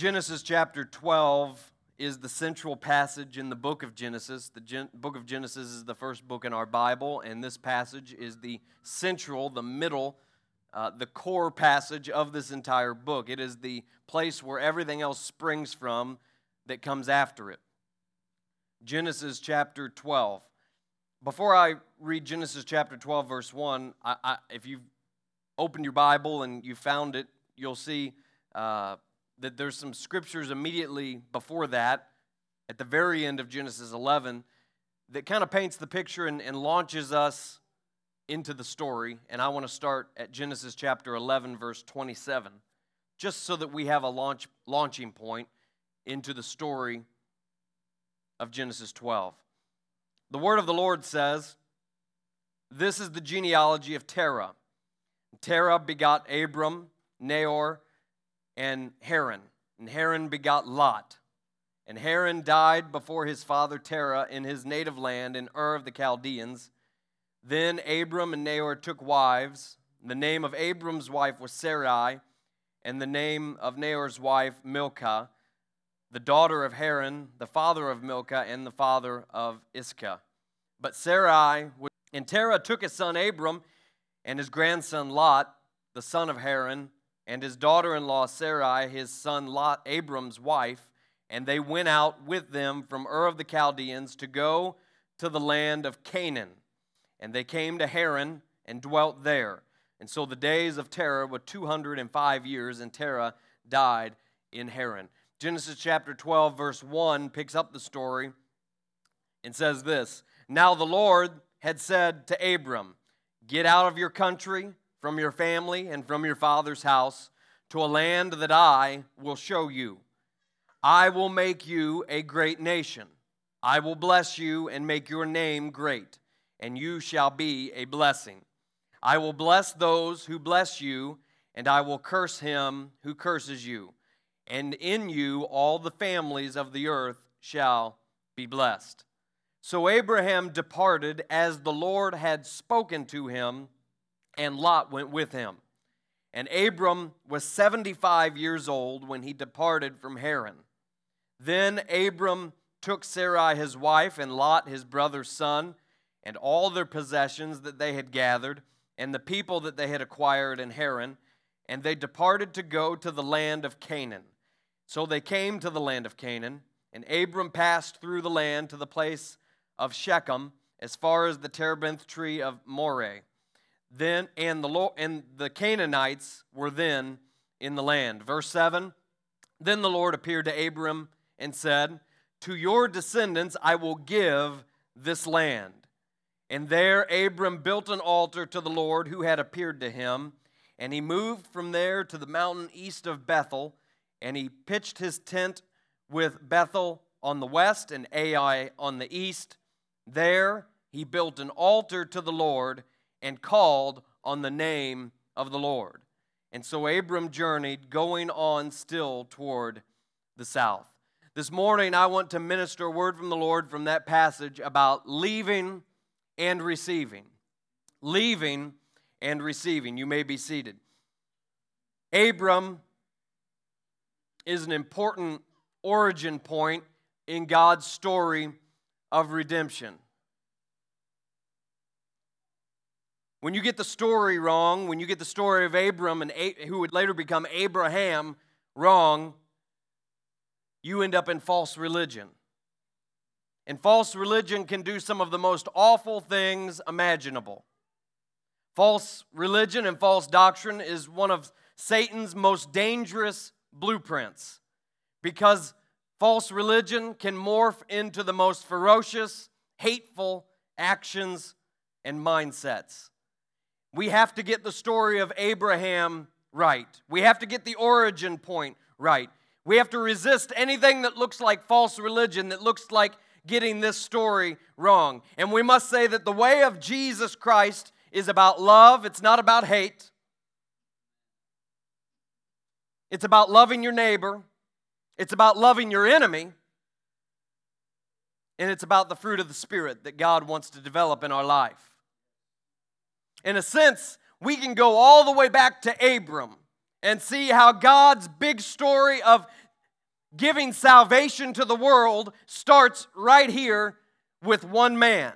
Genesis chapter 12 is the central passage in the book of Genesis. The Gen- book of Genesis is the first book in our Bible, and this passage is the central, the middle, uh, the core passage of this entire book. It is the place where everything else springs from that comes after it. Genesis chapter 12. Before I read Genesis chapter 12, verse 1, I, I, if you've opened your Bible and you found it, you'll see. Uh, that there's some scriptures immediately before that, at the very end of Genesis 11, that kind of paints the picture and, and launches us into the story. And I want to start at Genesis chapter 11, verse 27, just so that we have a launch, launching point into the story of Genesis 12. The word of the Lord says, This is the genealogy of Terah. Terah begot Abram, Nahor, and Haran. And Haran begot Lot. And Haran died before his father Terah in his native land in Ur of the Chaldeans. Then Abram and Nahor took wives. The name of Abram's wife was Sarai, and the name of Nahor's wife Milcah, the daughter of Haran, the father of Milcah, and the father of Iscah. But Sarai and Terah took his son Abram and his grandson Lot, the son of Haran, and his daughter in law Sarai, his son Lot, Abram's wife, and they went out with them from Ur of the Chaldeans to go to the land of Canaan. And they came to Haran and dwelt there. And so the days of Terah were 205 years, and Terah died in Haran. Genesis chapter 12, verse 1 picks up the story and says this Now the Lord had said to Abram, Get out of your country from your family and from your father's house to a land that I will show you. I will make you a great nation. I will bless you and make your name great, and you shall be a blessing. I will bless those who bless you, and I will curse him who curses you. And in you all the families of the earth shall be blessed. So Abraham departed as the Lord had spoken to him and Lot went with him. And Abram was 75 years old when he departed from Haran. Then Abram took Sarai his wife, and Lot his brother's son, and all their possessions that they had gathered, and the people that they had acquired in Haran, and they departed to go to the land of Canaan. So they came to the land of Canaan, and Abram passed through the land to the place of Shechem, as far as the terebinth tree of Moreh then and the Lord, and the Canaanites were then in the land. Verse 7 Then the Lord appeared to Abram and said, To your descendants I will give this land. And there Abram built an altar to the Lord who had appeared to him. And he moved from there to the mountain east of Bethel, and he pitched his tent with Bethel on the west and Ai on the east. There he built an altar to the Lord and called on the name of the Lord. And so Abram journeyed, going on still toward the south. This morning, I want to minister a word from the Lord from that passage about leaving and receiving. Leaving and receiving. You may be seated. Abram is an important origin point in God's story of redemption. When you get the story wrong, when you get the story of Abram and A- who would later become Abraham wrong, you end up in false religion. And false religion can do some of the most awful things imaginable. False religion and false doctrine is one of Satan's most dangerous blueprints because false religion can morph into the most ferocious, hateful actions and mindsets. We have to get the story of Abraham right. We have to get the origin point right. We have to resist anything that looks like false religion, that looks like getting this story wrong. And we must say that the way of Jesus Christ is about love, it's not about hate. It's about loving your neighbor, it's about loving your enemy, and it's about the fruit of the Spirit that God wants to develop in our life. In a sense, we can go all the way back to Abram and see how God's big story of giving salvation to the world starts right here with one man.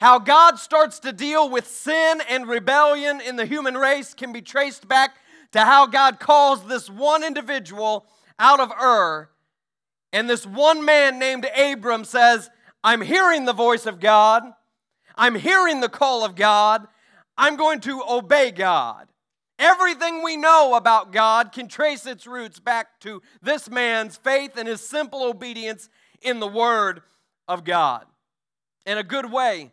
How God starts to deal with sin and rebellion in the human race can be traced back to how God calls this one individual out of Ur. And this one man named Abram says, I'm hearing the voice of God. I'm hearing the call of God. I'm going to obey God. Everything we know about God can trace its roots back to this man's faith and his simple obedience in the Word of God. And a good way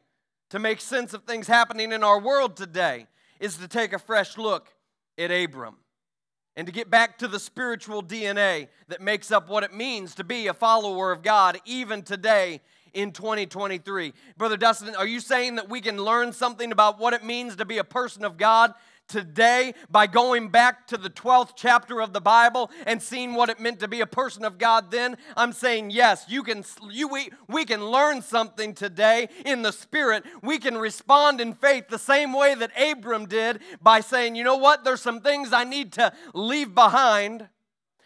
to make sense of things happening in our world today is to take a fresh look at Abram and to get back to the spiritual DNA that makes up what it means to be a follower of God even today in 2023. Brother Dustin, are you saying that we can learn something about what it means to be a person of God today by going back to the 12th chapter of the Bible and seeing what it meant to be a person of God then? I'm saying yes, you can you we, we can learn something today in the spirit. We can respond in faith the same way that Abram did by saying, "You know what? There's some things I need to leave behind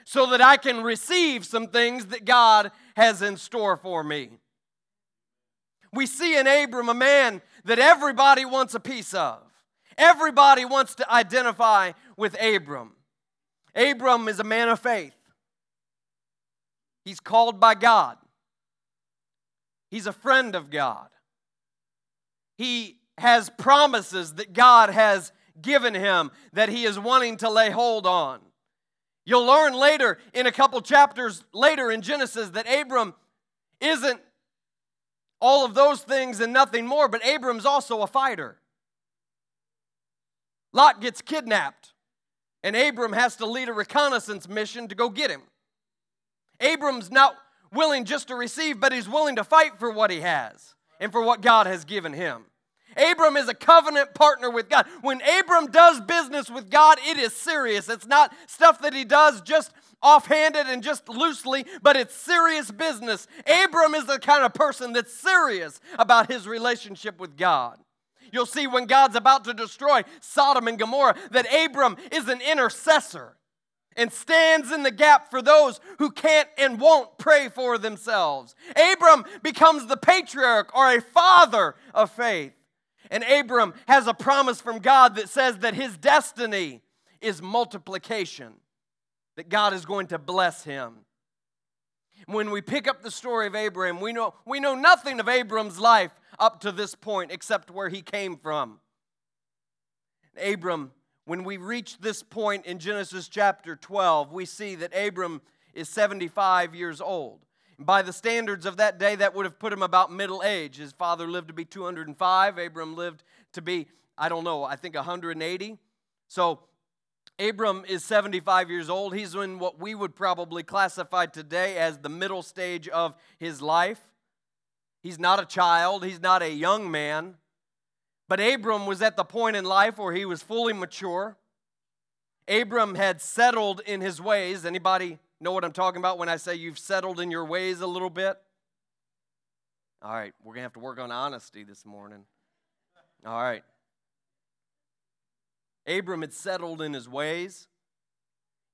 so that I can receive some things that God has in store for me." We see in Abram a man that everybody wants a piece of. Everybody wants to identify with Abram. Abram is a man of faith. He's called by God. He's a friend of God. He has promises that God has given him that he is wanting to lay hold on. You'll learn later, in a couple chapters later in Genesis, that Abram isn't all of those things and nothing more, but Abram's also a fighter. Lot gets kidnapped, and Abram has to lead a reconnaissance mission to go get him. Abram's not willing just to receive, but he's willing to fight for what he has and for what God has given him. Abram is a covenant partner with God. When Abram does business with God, it is serious. It's not stuff that he does just offhanded and just loosely, but it's serious business. Abram is the kind of person that's serious about his relationship with God. You'll see when God's about to destroy Sodom and Gomorrah that Abram is an intercessor and stands in the gap for those who can't and won't pray for themselves. Abram becomes the patriarch or a father of faith. And Abram has a promise from God that says that his destiny is multiplication, that God is going to bless him. When we pick up the story of Abram, we know, we know nothing of Abram's life up to this point except where he came from. Abram, when we reach this point in Genesis chapter 12, we see that Abram is 75 years old. By the standards of that day, that would have put him about middle age. His father lived to be 205, Abram lived to be, I don't know, I think 180. So Abram is 75 years old. He's in what we would probably classify today as the middle stage of his life. He's not a child, he's not a young man. But Abram was at the point in life where he was fully mature. Abram had settled in his ways. Anybody know what I'm talking about when I say you've settled in your ways a little bit? All right, we're going to have to work on honesty this morning. All right. Abram had settled in his ways.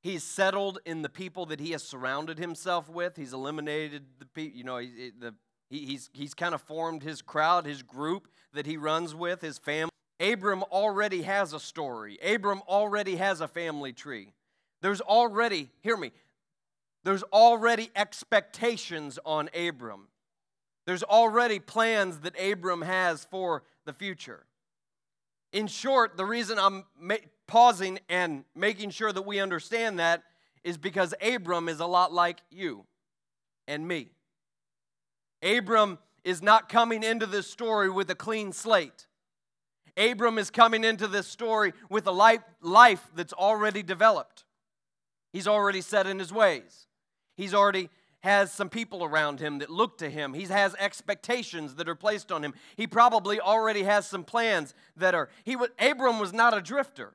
He's settled in the people that he has surrounded himself with. He's eliminated the people, you know, he, the he, he's, he's kind of formed his crowd, his group that he runs with, his family. Abram already has a story. Abram already has a family tree. There's already, hear me, there's already expectations on Abram. There's already plans that Abram has for the future. In short, the reason I'm ma- pausing and making sure that we understand that is because Abram is a lot like you and me. Abram is not coming into this story with a clean slate. Abram is coming into this story with a life, life that's already developed. He's already set in his ways. He's already has some people around him that look to him. He has expectations that are placed on him. He probably already has some plans that are. He Abram was not a drifter.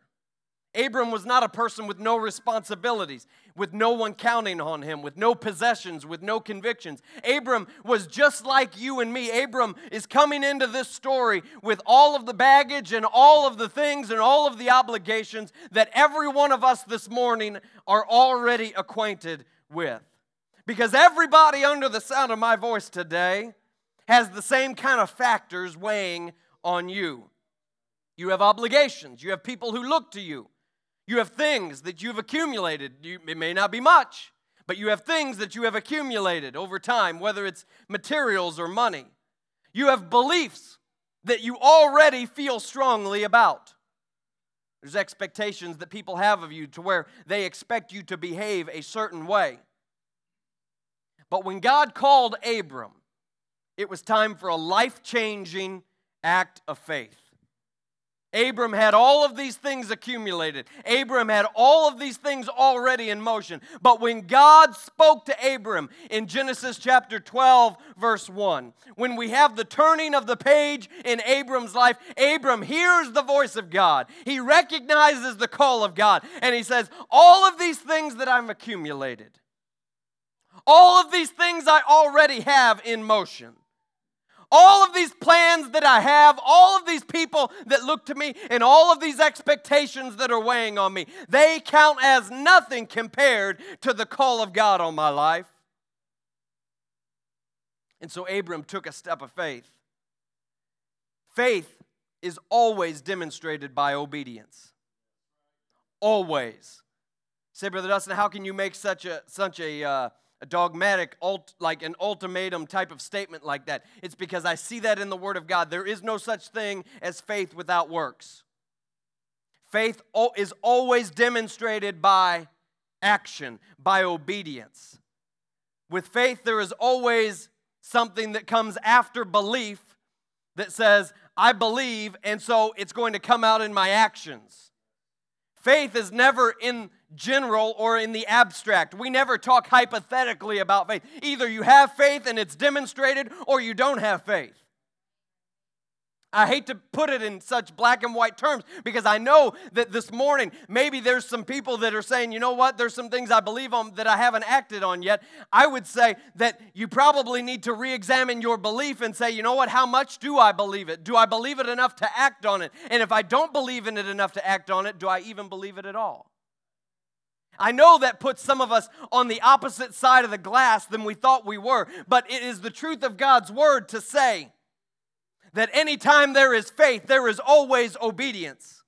Abram was not a person with no responsibilities, with no one counting on him, with no possessions, with no convictions. Abram was just like you and me. Abram is coming into this story with all of the baggage and all of the things and all of the obligations that every one of us this morning are already acquainted with. Because everybody under the sound of my voice today has the same kind of factors weighing on you. You have obligations, you have people who look to you, you have things that you've accumulated. It may not be much, but you have things that you have accumulated over time, whether it's materials or money. You have beliefs that you already feel strongly about. There's expectations that people have of you to where they expect you to behave a certain way. But when God called Abram, it was time for a life changing act of faith. Abram had all of these things accumulated. Abram had all of these things already in motion. But when God spoke to Abram in Genesis chapter 12, verse 1, when we have the turning of the page in Abram's life, Abram hears the voice of God. He recognizes the call of God. And he says, All of these things that I've accumulated, all of these things I already have in motion all of these plans that I have, all of these people that look to me, and all of these expectations that are weighing on me, they count as nothing compared to the call of God on my life. And so Abram took a step of faith. Faith is always demonstrated by obedience. Always. Say, Brother Dustin, how can you make such a such a uh, a dogmatic, ult, like an ultimatum type of statement like that. It's because I see that in the Word of God. There is no such thing as faith without works. Faith is always demonstrated by action, by obedience. With faith, there is always something that comes after belief that says, I believe, and so it's going to come out in my actions. Faith is never in general or in the abstract. We never talk hypothetically about faith. Either you have faith and it's demonstrated, or you don't have faith. I hate to put it in such black and white terms because I know that this morning maybe there's some people that are saying, you know what, there's some things I believe on that I haven't acted on yet. I would say that you probably need to re examine your belief and say, you know what, how much do I believe it? Do I believe it enough to act on it? And if I don't believe in it enough to act on it, do I even believe it at all? I know that puts some of us on the opposite side of the glass than we thought we were, but it is the truth of God's word to say that anytime there is faith, there is always obedience.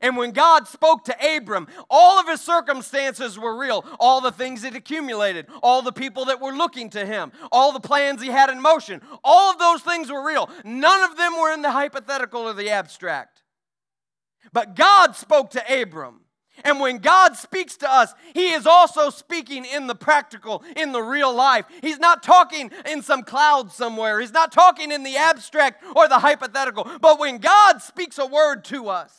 And when God spoke to Abram, all of his circumstances were real. All the things that accumulated, all the people that were looking to him, all the plans he had in motion, all of those things were real. None of them were in the hypothetical or the abstract. But God spoke to Abram. And when God speaks to us, He is also speaking in the practical, in the real life. He's not talking in some cloud somewhere, He's not talking in the abstract or the hypothetical. But when God speaks a word to us,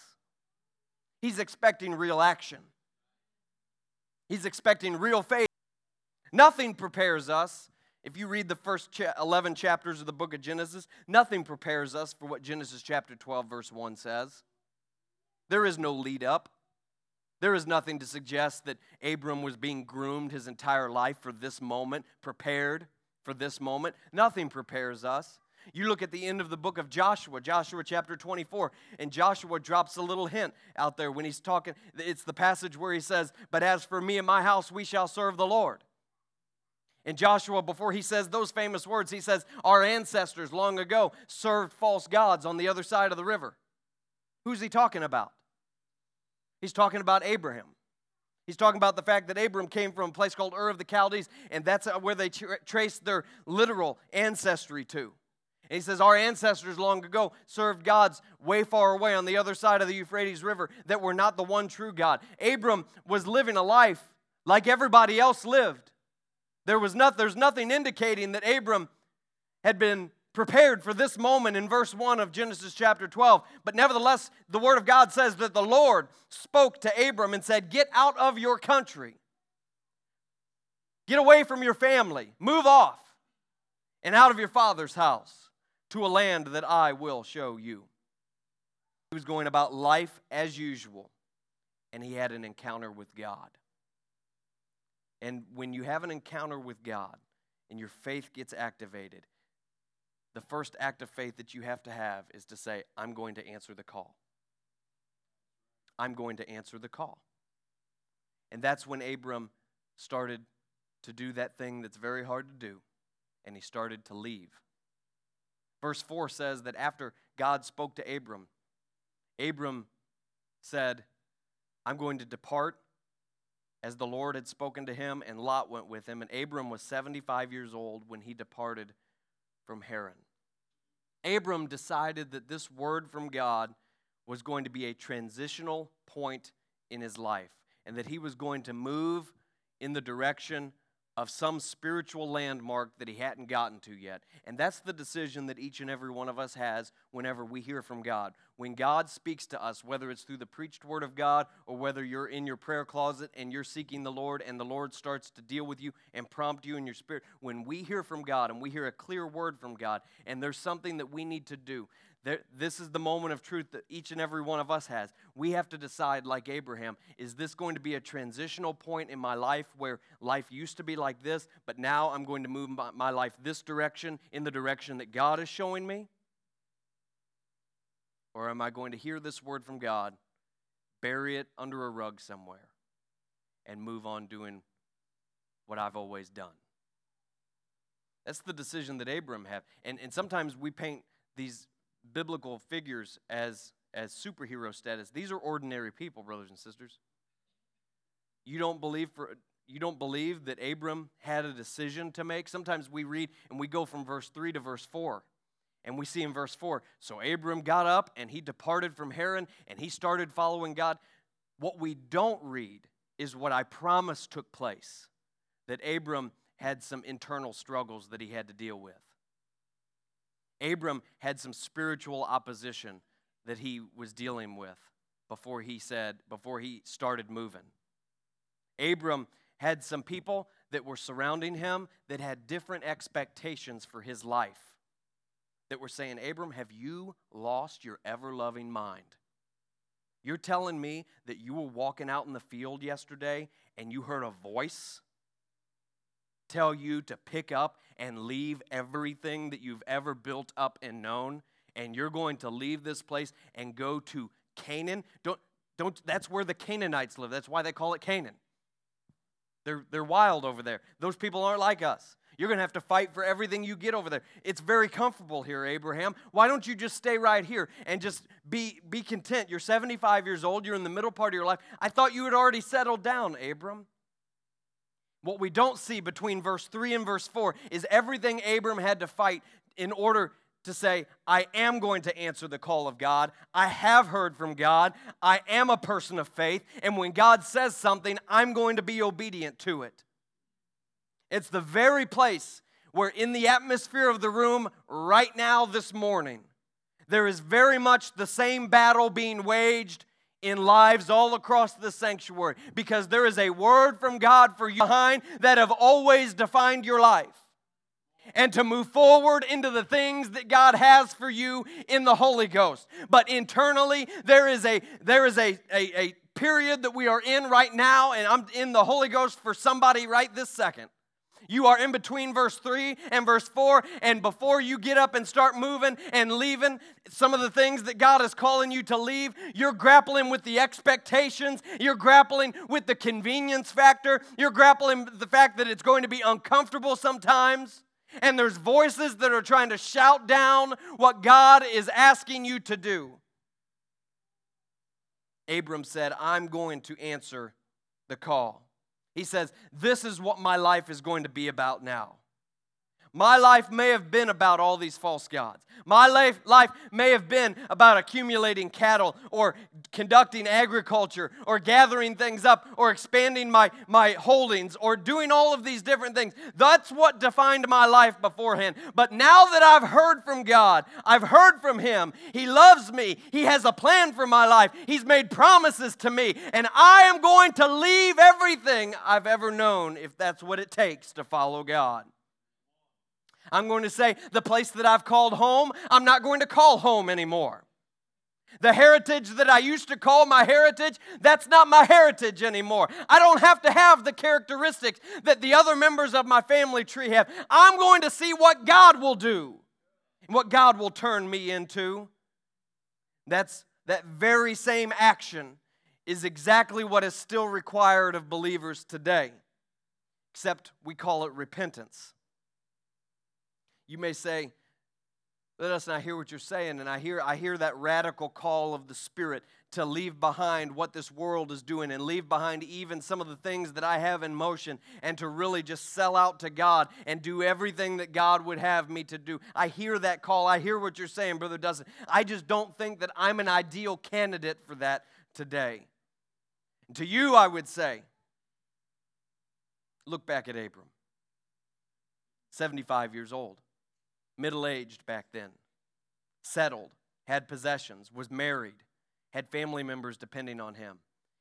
He's expecting real action, He's expecting real faith. Nothing prepares us. If you read the first 11 chapters of the book of Genesis, nothing prepares us for what Genesis chapter 12, verse 1 says. There is no lead up. There is nothing to suggest that Abram was being groomed his entire life for this moment, prepared for this moment. Nothing prepares us. You look at the end of the book of Joshua, Joshua chapter 24, and Joshua drops a little hint out there when he's talking. It's the passage where he says, But as for me and my house, we shall serve the Lord. And Joshua, before he says those famous words, he says, Our ancestors long ago served false gods on the other side of the river. Who's he talking about? He's talking about Abraham. He's talking about the fact that Abram came from a place called Ur of the Chaldees, and that's uh, where they tra- trace their literal ancestry to. And he says, Our ancestors long ago served gods way far away on the other side of the Euphrates River that were not the one true God. Abram was living a life like everybody else lived. There was not, there's nothing indicating that Abram had been prepared for this moment in verse 1 of Genesis chapter 12. But nevertheless, the Word of God says that the Lord spoke to Abram and said, Get out of your country, get away from your family, move off, and out of your father's house to a land that I will show you. He was going about life as usual, and he had an encounter with God. And when you have an encounter with God and your faith gets activated, the first act of faith that you have to have is to say, I'm going to answer the call. I'm going to answer the call. And that's when Abram started to do that thing that's very hard to do, and he started to leave. Verse 4 says that after God spoke to Abram, Abram said, I'm going to depart as the Lord had spoken to him, and Lot went with him. And Abram was 75 years old when he departed from Haran. Abram decided that this word from God was going to be a transitional point in his life, and that he was going to move in the direction of some spiritual landmark that he hadn't gotten to yet. And that's the decision that each and every one of us has whenever we hear from God. When God speaks to us, whether it's through the preached word of God or whether you're in your prayer closet and you're seeking the Lord and the Lord starts to deal with you and prompt you in your spirit, when we hear from God and we hear a clear word from God and there's something that we need to do, there, this is the moment of truth that each and every one of us has. We have to decide, like Abraham, is this going to be a transitional point in my life where life used to be like this, but now I'm going to move my, my life this direction in the direction that God is showing me? Or am I going to hear this word from God, bury it under a rug somewhere, and move on doing what I've always done? That's the decision that Abram had. And, and sometimes we paint these biblical figures as, as superhero status. These are ordinary people, brothers and sisters. You don't believe for you don't believe that Abram had a decision to make? Sometimes we read and we go from verse 3 to verse 4. And we see in verse 4 so Abram got up and he departed from Haran and he started following God. What we don't read is what I promise took place that Abram had some internal struggles that he had to deal with. Abram had some spiritual opposition that he was dealing with before he said, before he started moving. Abram had some people that were surrounding him that had different expectations for his life. That were saying, Abram, have you lost your ever loving mind? You're telling me that you were walking out in the field yesterday and you heard a voice tell you to pick up and leave everything that you've ever built up and known, and you're going to leave this place and go to Canaan. Don't, don't, that's where the Canaanites live. That's why they call it Canaan. They're, they're wild over there. Those people aren't like us. You're going to have to fight for everything you get over there. It's very comfortable here, Abraham. Why don't you just stay right here and just be, be content? You're 75 years old. You're in the middle part of your life. I thought you had already settled down, Abram. What we don't see between verse 3 and verse 4 is everything Abram had to fight in order to say, I am going to answer the call of God. I have heard from God. I am a person of faith. And when God says something, I'm going to be obedient to it. It's the very place where, in the atmosphere of the room right now, this morning, there is very much the same battle being waged in lives all across the sanctuary because there is a word from God for you behind that have always defined your life. And to move forward into the things that God has for you in the Holy Ghost. But internally, there is a there is a, a, a period that we are in right now, and I'm in the Holy Ghost for somebody right this second you are in between verse 3 and verse 4, and before you get up and start moving and leaving some of the things that God is calling you to leave, you're grappling with the expectations, you're grappling with the convenience factor, you're grappling with the fact that it's going to be uncomfortable sometimes. And there's voices that are trying to shout down what God is asking you to do. Abram said, I'm going to answer the call. He says, This is what my life is going to be about now. My life may have been about all these false gods. My life, life may have been about accumulating cattle or conducting agriculture or gathering things up or expanding my, my holdings or doing all of these different things. That's what defined my life beforehand. But now that I've heard from God, I've heard from Him, He loves me, He has a plan for my life, He's made promises to me, and I am going to leave everything I've ever known if that's what it takes to follow God. I'm going to say, the place that I've called home, I'm not going to call home anymore. The heritage that I used to call my heritage, that's not my heritage anymore. I don't have to have the characteristics that the other members of my family tree have. I'm going to see what God will do, what God will turn me into. That's that very same action is exactly what is still required of believers today. except we call it repentance. You may say, let us not hear what you're saying, and I hear, I hear that radical call of the Spirit to leave behind what this world is doing and leave behind even some of the things that I have in motion and to really just sell out to God and do everything that God would have me to do. I hear that call. I hear what you're saying, Brother Dustin. I just don't think that I'm an ideal candidate for that today. And to you, I would say, look back at Abram, 75 years old, middle aged back then, settled, had possessions, was married had family members depending on him,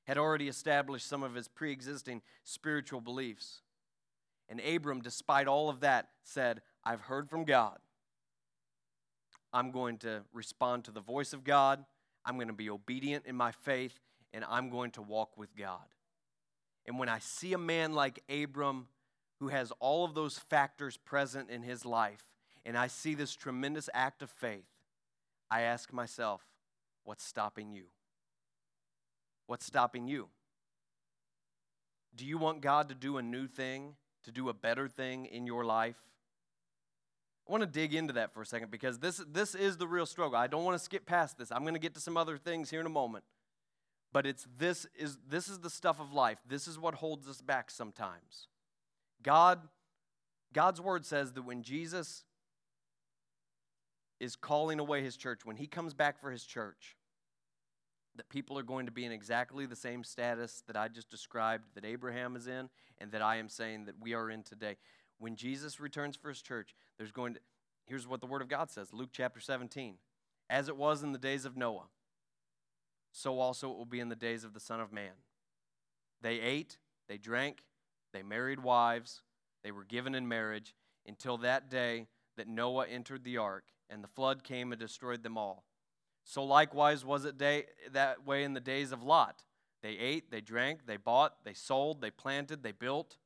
had already established some of his pre existing spiritual beliefs. And Abram, despite all of that, said, I've heard from God. I'm going to respond to the voice of God. I'm going to be obedient in my faith, and I'm going to walk with God. And when I see a man like Abram who has all of those factors present in his life, and I see this tremendous act of faith, I ask myself, What's stopping you? What's stopping you? Do you want God to do a new thing, to do a better thing in your life? I want to dig into that for a second because this, this is the real struggle. I don't want to skip past this. I'm going to get to some other things here in a moment. But it's this is this is the stuff of life. This is what holds us back sometimes. God God's word says that when Jesus is calling away his church, when he comes back for his church, that people are going to be in exactly the same status that I just described that Abraham is in and that I am saying that we are in today. When Jesus returns for his church, there's going to here's what the word of God says, Luke chapter 17. As it was in the days of Noah, so also it will be in the days of the Son of Man. They ate, they drank, they married wives, they were given in marriage until that day that Noah entered the ark and the flood came and destroyed them all. So likewise was it day, that way in the days of Lot. They ate, they drank, they bought, they sold, they planted, they built.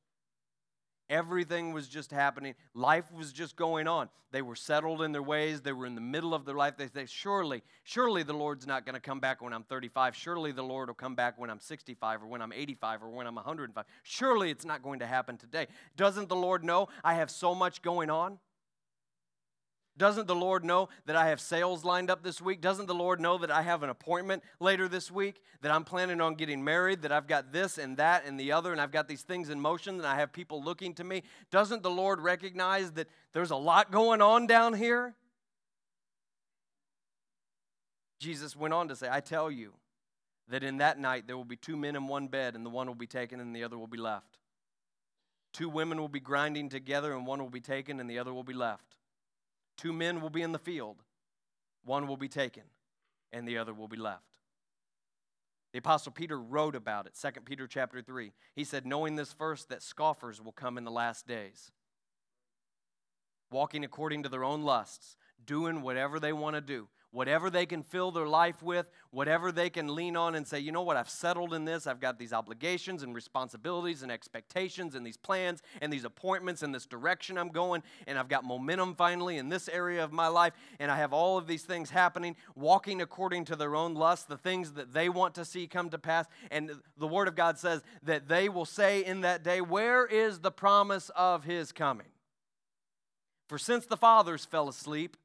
Everything was just happening. Life was just going on. They were settled in their ways. They were in the middle of their life. They say, Surely, surely the Lord's not going to come back when I'm 35. Surely the Lord will come back when I'm 65 or when I'm 85 or when I'm 105. Surely it's not going to happen today. Doesn't the Lord know I have so much going on? Doesn't the Lord know that I have sales lined up this week? Doesn't the Lord know that I have an appointment later this week? That I'm planning on getting married? That I've got this and that and the other, and I've got these things in motion, and I have people looking to me? Doesn't the Lord recognize that there's a lot going on down here? Jesus went on to say, I tell you that in that night there will be two men in one bed, and the one will be taken and the other will be left. Two women will be grinding together, and one will be taken and the other will be left. Two men will be in the field, one will be taken, and the other will be left. The apostle Peter wrote about it, 2 Peter chapter 3. He said, knowing this first, that scoffers will come in the last days, walking according to their own lusts, doing whatever they want to do, whatever they can fill their life with, whatever they can lean on and say, you know what, I've settled in this. I've got these obligations and responsibilities and expectations and these plans and these appointments and this direction I'm going, and I've got momentum finally in this area of my life, and I have all of these things happening, walking according to their own lust, the things that they want to see come to pass. And the Word of God says that they will say in that day, Where is the promise of His coming? For since the fathers fell asleep,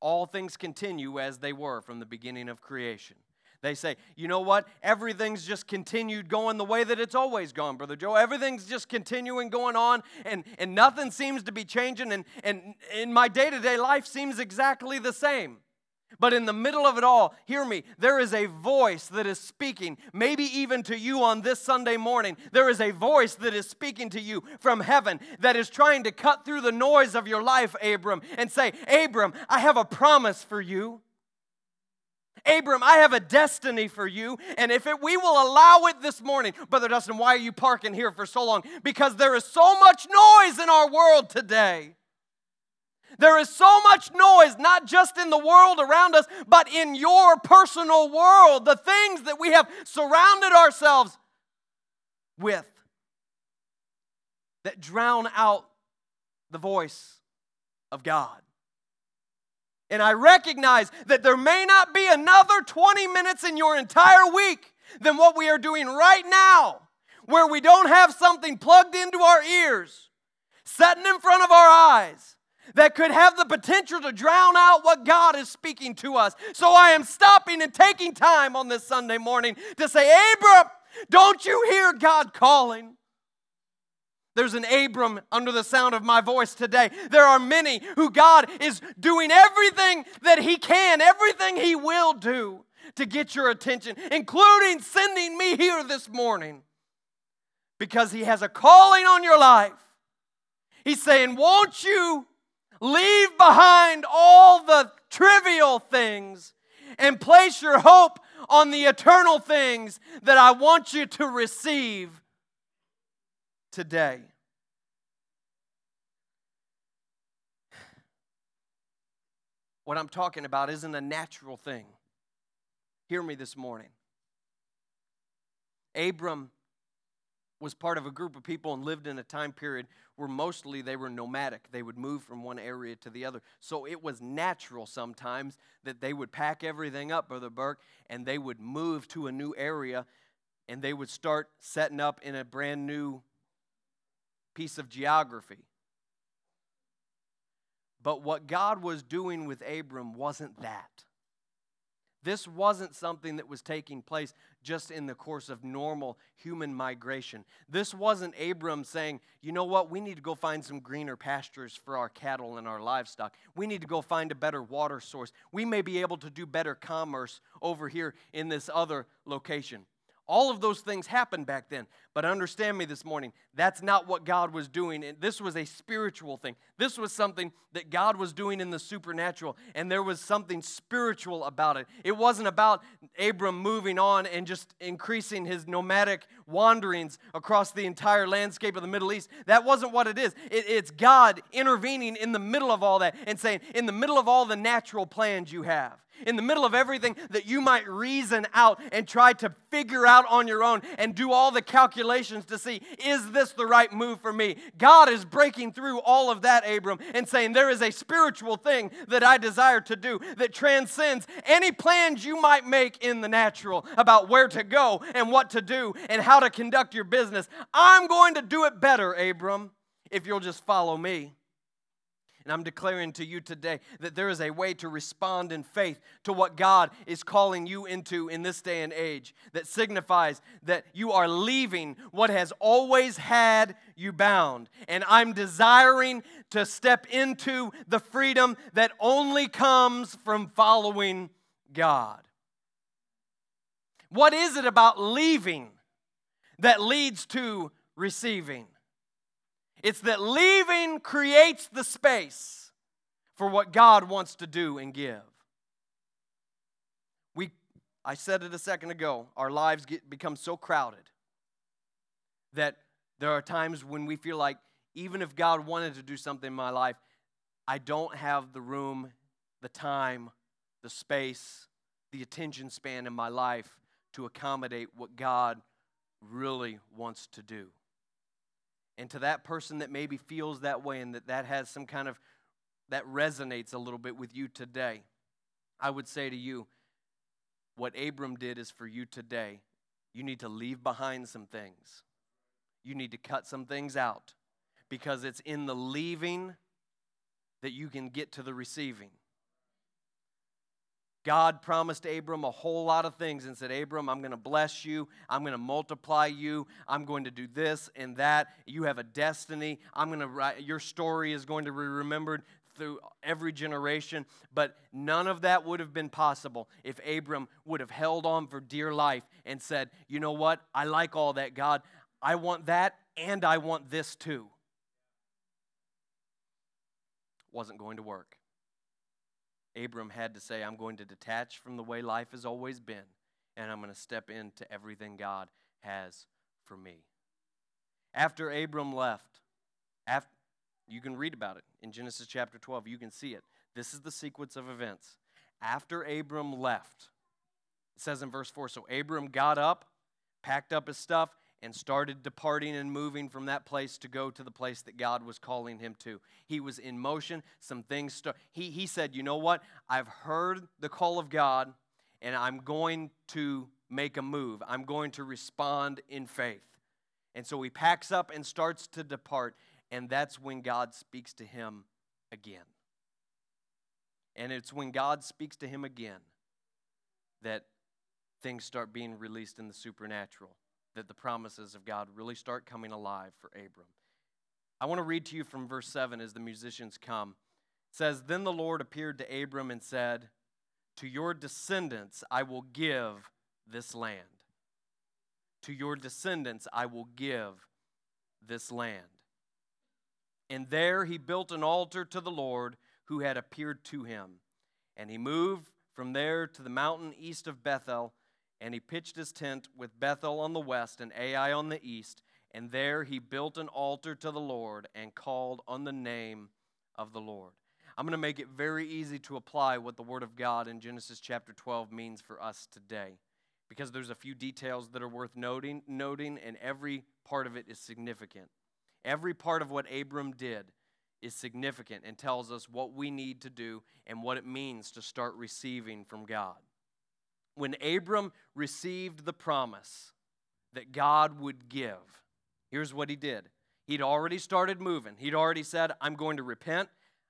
all things continue as they were from the beginning of creation. They say, you know what? Everything's just continued going the way that it's always gone, Brother Joe. Everything's just continuing going on, and, and nothing seems to be changing, and, and in my day to day life seems exactly the same. But in the middle of it all, hear me, there is a voice that is speaking, maybe even to you on this Sunday morning. There is a voice that is speaking to you from heaven that is trying to cut through the noise of your life, Abram, and say, Abram, I have a promise for you. Abram, I have a destiny for you. And if it, we will allow it this morning, Brother Dustin, why are you parking here for so long? Because there is so much noise in our world today. There is so much noise, not just in the world around us, but in your personal world, the things that we have surrounded ourselves with that drown out the voice of God. And I recognize that there may not be another 20 minutes in your entire week than what we are doing right now where we don't have something plugged into our ears, sitting in front of our eyes, that could have the potential to drown out what God is speaking to us. So I am stopping and taking time on this Sunday morning to say, Abram, don't you hear God calling? There's an Abram under the sound of my voice today. There are many who God is doing everything that He can, everything He will do to get your attention, including sending me here this morning because He has a calling on your life. He's saying, Won't you leave behind all the trivial things and place your hope on the eternal things that I want you to receive today? What I'm talking about isn't a natural thing. Hear me this morning. Abram was part of a group of people and lived in a time period where mostly they were nomadic. They would move from one area to the other. So it was natural sometimes that they would pack everything up, Brother Burke, and they would move to a new area and they would start setting up in a brand new piece of geography. But what God was doing with Abram wasn't that. This wasn't something that was taking place just in the course of normal human migration. This wasn't Abram saying, you know what, we need to go find some greener pastures for our cattle and our livestock. We need to go find a better water source. We may be able to do better commerce over here in this other location. All of those things happened back then. But understand me this morning, that's not what God was doing. This was a spiritual thing. This was something that God was doing in the supernatural, and there was something spiritual about it. It wasn't about Abram moving on and just increasing his nomadic wanderings across the entire landscape of the Middle East. That wasn't what it is. It, it's God intervening in the middle of all that and saying, in the middle of all the natural plans you have, in the middle of everything that you might reason out and try to figure out on your own and do all the calculations to see, is this the right move for me? God is breaking through all of that, Abram, and saying, There is a spiritual thing that I desire to do that transcends any plans you might make in the natural about where to go and what to do and how to conduct your business. I'm going to do it better, Abram, if you'll just follow me. And I'm declaring to you today that there is a way to respond in faith to what God is calling you into in this day and age that signifies that you are leaving what has always had you bound. And I'm desiring to step into the freedom that only comes from following God. What is it about leaving that leads to receiving? It's that leaving creates the space for what God wants to do and give. We, I said it a second ago, our lives get, become so crowded that there are times when we feel like even if God wanted to do something in my life, I don't have the room, the time, the space, the attention span in my life to accommodate what God really wants to do. And to that person that maybe feels that way and that that has some kind of, that resonates a little bit with you today, I would say to you, what Abram did is for you today. You need to leave behind some things. You need to cut some things out because it's in the leaving that you can get to the receiving. God promised Abram a whole lot of things and said, Abram, I'm going to bless you. I'm going to multiply you. I'm going to do this and that. You have a destiny. I'm going to write, your story is going to be remembered through every generation. But none of that would have been possible if Abram would have held on for dear life and said, You know what? I like all that, God. I want that and I want this too. Wasn't going to work. Abram had to say, I'm going to detach from the way life has always been, and I'm going to step into everything God has for me. After Abram left, after, you can read about it in Genesis chapter 12. You can see it. This is the sequence of events. After Abram left, it says in verse 4 So Abram got up, packed up his stuff, and started departing and moving from that place to go to the place that God was calling him to. He was in motion. Some things start. He, he said, You know what? I've heard the call of God, and I'm going to make a move. I'm going to respond in faith. And so he packs up and starts to depart. And that's when God speaks to him again. And it's when God speaks to him again that things start being released in the supernatural, that the promises of God really start coming alive for Abram. I want to read to you from verse 7 as the musicians come. It says, Then the Lord appeared to Abram and said, To your descendants I will give this land. To your descendants I will give this land. And there he built an altar to the Lord who had appeared to him. And he moved from there to the mountain east of Bethel, and he pitched his tent with Bethel on the west and Ai on the east. And there he built an altar to the Lord and called on the name of the Lord. I'm going to make it very easy to apply what the Word of God in Genesis chapter 12 means for us today because there's a few details that are worth noting, noting and every part of it is significant. Every part of what Abram did is significant and tells us what we need to do and what it means to start receiving from God. When Abram received the promise that God would give, here's what he did. He'd already started moving. He'd already said, I'm going to repent.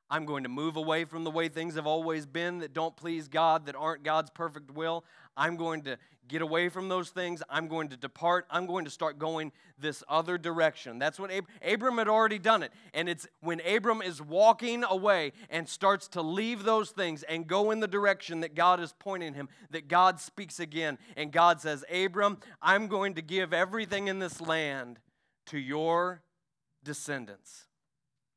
I'm going to move away from the way things have always been that don't please God, that aren't God's perfect will. I'm going to get away from those things. I'm going to depart. I'm going to start going this other direction. That's what Ab- Abram had already done it. And it's when Abram is walking away and starts to leave those things and go in the direction that God is pointing him, that God speaks again. And God says, Abram, I'm going to give everything in this land to your descendants.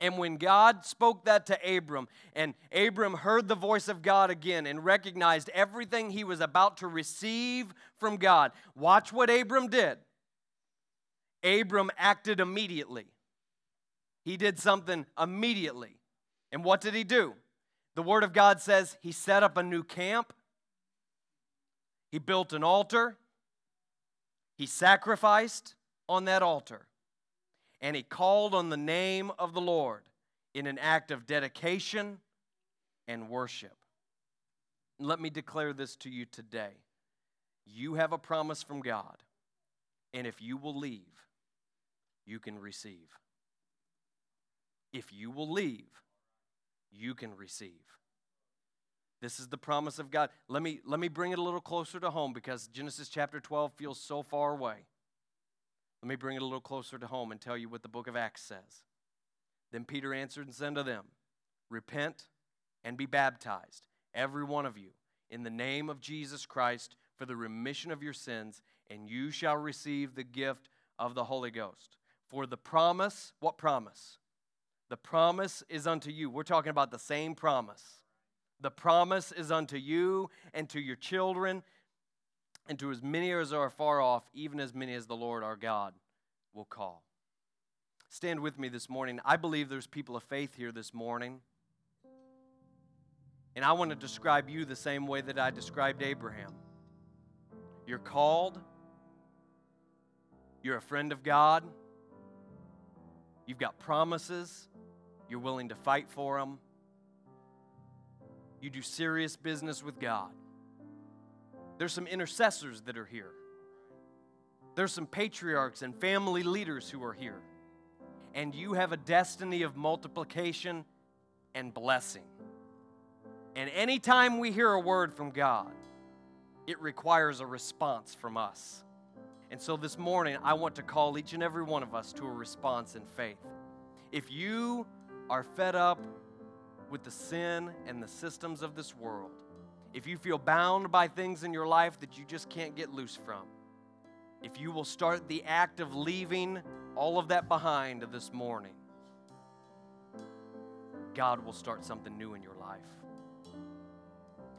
And when God spoke that to Abram, and Abram heard the voice of God again and recognized everything he was about to receive from God, watch what Abram did. Abram acted immediately. He did something immediately. And what did he do? The Word of God says he set up a new camp, he built an altar, he sacrificed on that altar and he called on the name of the Lord in an act of dedication and worship. Let me declare this to you today. You have a promise from God, and if you will leave, you can receive. If you will leave, you can receive. This is the promise of God. Let me, let me bring it a little closer to home because Genesis chapter 12 feels so far away. Let me bring it a little closer to home and tell you what the book of Acts says. Then Peter answered and said to them, Repent and be baptized, every one of you, in the name of Jesus Christ for the remission of your sins, and you shall receive the gift of the Holy Ghost. For the promise, what promise? The promise is unto you. We're talking about the same promise. The promise is unto you and to your children and to as many as are far off, even as many as the Lord our God will call. Stand with me this morning. I believe there's people of faith here this morning. And I want to describe you the same way that I described Abraham. You're called, you're a friend of God, you've got promises, you're willing to fight for them, you do serious business with God. There's some intercessors that are here. There's some patriarchs and family leaders who are here. And you have a destiny of multiplication and blessing. And anytime we hear a word from God, it requires a response from us. And so this morning, I want to call each and every one of us to a response in faith. If you are fed up with the sin and the systems of this world, if you feel bound by things in your life that you just can't get loose from, if you will start the act of leaving all of that behind this morning, God will start something new in your life.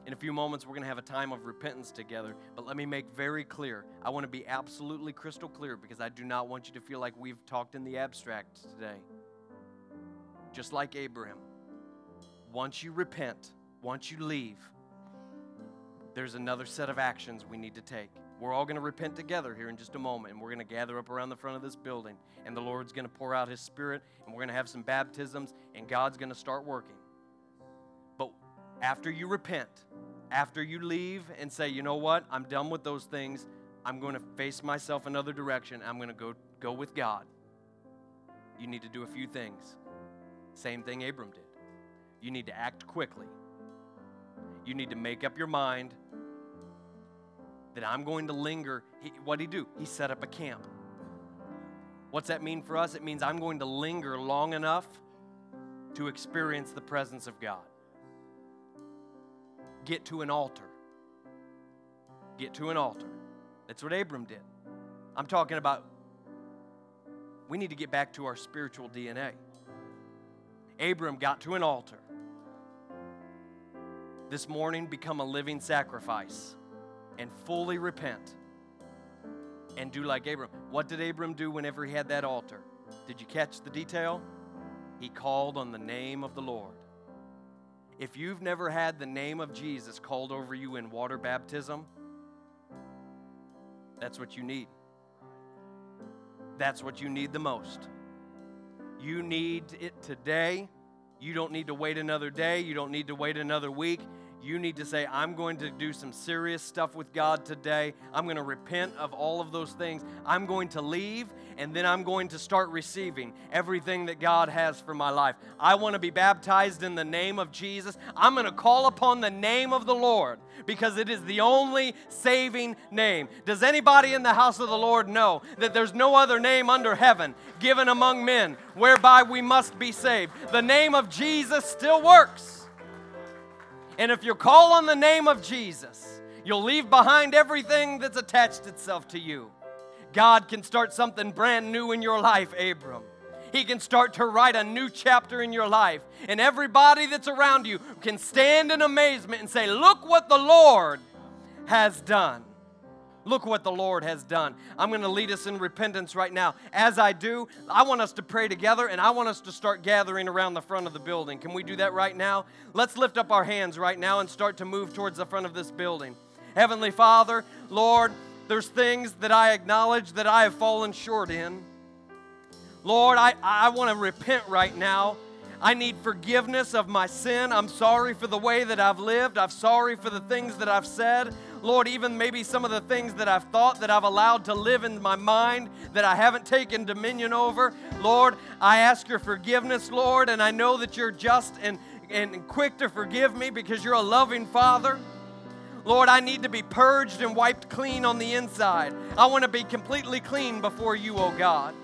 In a few moments, we're going to have a time of repentance together. But let me make very clear I want to be absolutely crystal clear because I do not want you to feel like we've talked in the abstract today. Just like Abraham, once you repent, once you leave, there's another set of actions we need to take. We're all going to repent together here in just a moment, and we're going to gather up around the front of this building, and the Lord's going to pour out His Spirit, and we're going to have some baptisms, and God's going to start working. But after you repent, after you leave and say, you know what, I'm done with those things, I'm going to face myself another direction, I'm going to go go with God, you need to do a few things. Same thing Abram did. You need to act quickly. You need to make up your mind that I'm going to linger. what did he do? He set up a camp. What's that mean for us? It means I'm going to linger long enough to experience the presence of God. Get to an altar. Get to an altar. That's what Abram did. I'm talking about we need to get back to our spiritual DNA. Abram got to an altar. This morning, become a living sacrifice and fully repent and do like Abram. What did Abram do whenever he had that altar? Did you catch the detail? He called on the name of the Lord. If you've never had the name of Jesus called over you in water baptism, that's what you need. That's what you need the most. You need it today. You don't need to wait another day. You don't need to wait another week you need to say, I'm going to do some serious stuff with God today. I'm going to repent of all of those things. I'm going to leave, and then I'm going to start receiving everything that God has for my life. I want to be baptized in the name of Jesus. I'm going to call upon the name of the Lord because it is the only saving name. Does anybody in the house of the Lord know that there's no other name under heaven given among men whereby we must be saved? The name of Jesus still works. And if you call on the name of Jesus, you'll leave behind everything that's attached itself to you. God can start something brand new in your life, Abram. He can start to write a new chapter in your life. And everybody that's around you can stand in amazement and say, Look what the Lord has done. Look what the Lord has done. I'm going to lead us in repentance right now. As I do, I want us to pray together and I want us to start gathering around the front of the building. Can we do that right now? Let's lift up our hands right now and start to move towards the front of this building. Heavenly Father, Lord, there's things that I acknowledge that I have fallen short in. Lord, I, I want to repent right now. I need forgiveness of my sin. I'm sorry for the way that I've lived. I'm sorry for the things that I've said. Lord, even maybe some of the things that I've thought that I've allowed to live in my mind that I haven't taken dominion over. Lord, I ask your forgiveness, Lord, and I know that you're just and, and quick to forgive me because you're a loving Father. Lord, I need to be purged and wiped clean on the inside. I want to be completely clean before you, oh God.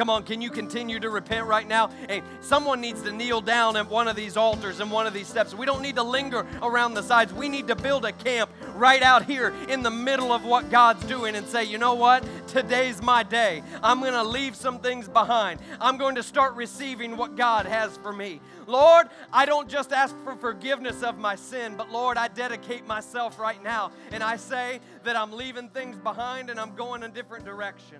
Come on, can you continue to repent right now? Hey, someone needs to kneel down at one of these altars and one of these steps. We don't need to linger around the sides. We need to build a camp right out here in the middle of what God's doing and say, you know what? Today's my day. I'm going to leave some things behind. I'm going to start receiving what God has for me. Lord, I don't just ask for forgiveness of my sin, but Lord, I dedicate myself right now and I say that I'm leaving things behind and I'm going a different direction.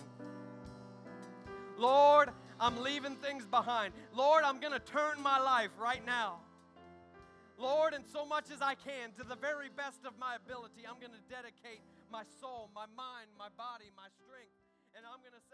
Lord, I'm leaving things behind. Lord, I'm going to turn my life right now. Lord, and so much as I can, to the very best of my ability, I'm going to dedicate my soul, my mind, my body, my strength. And I'm going to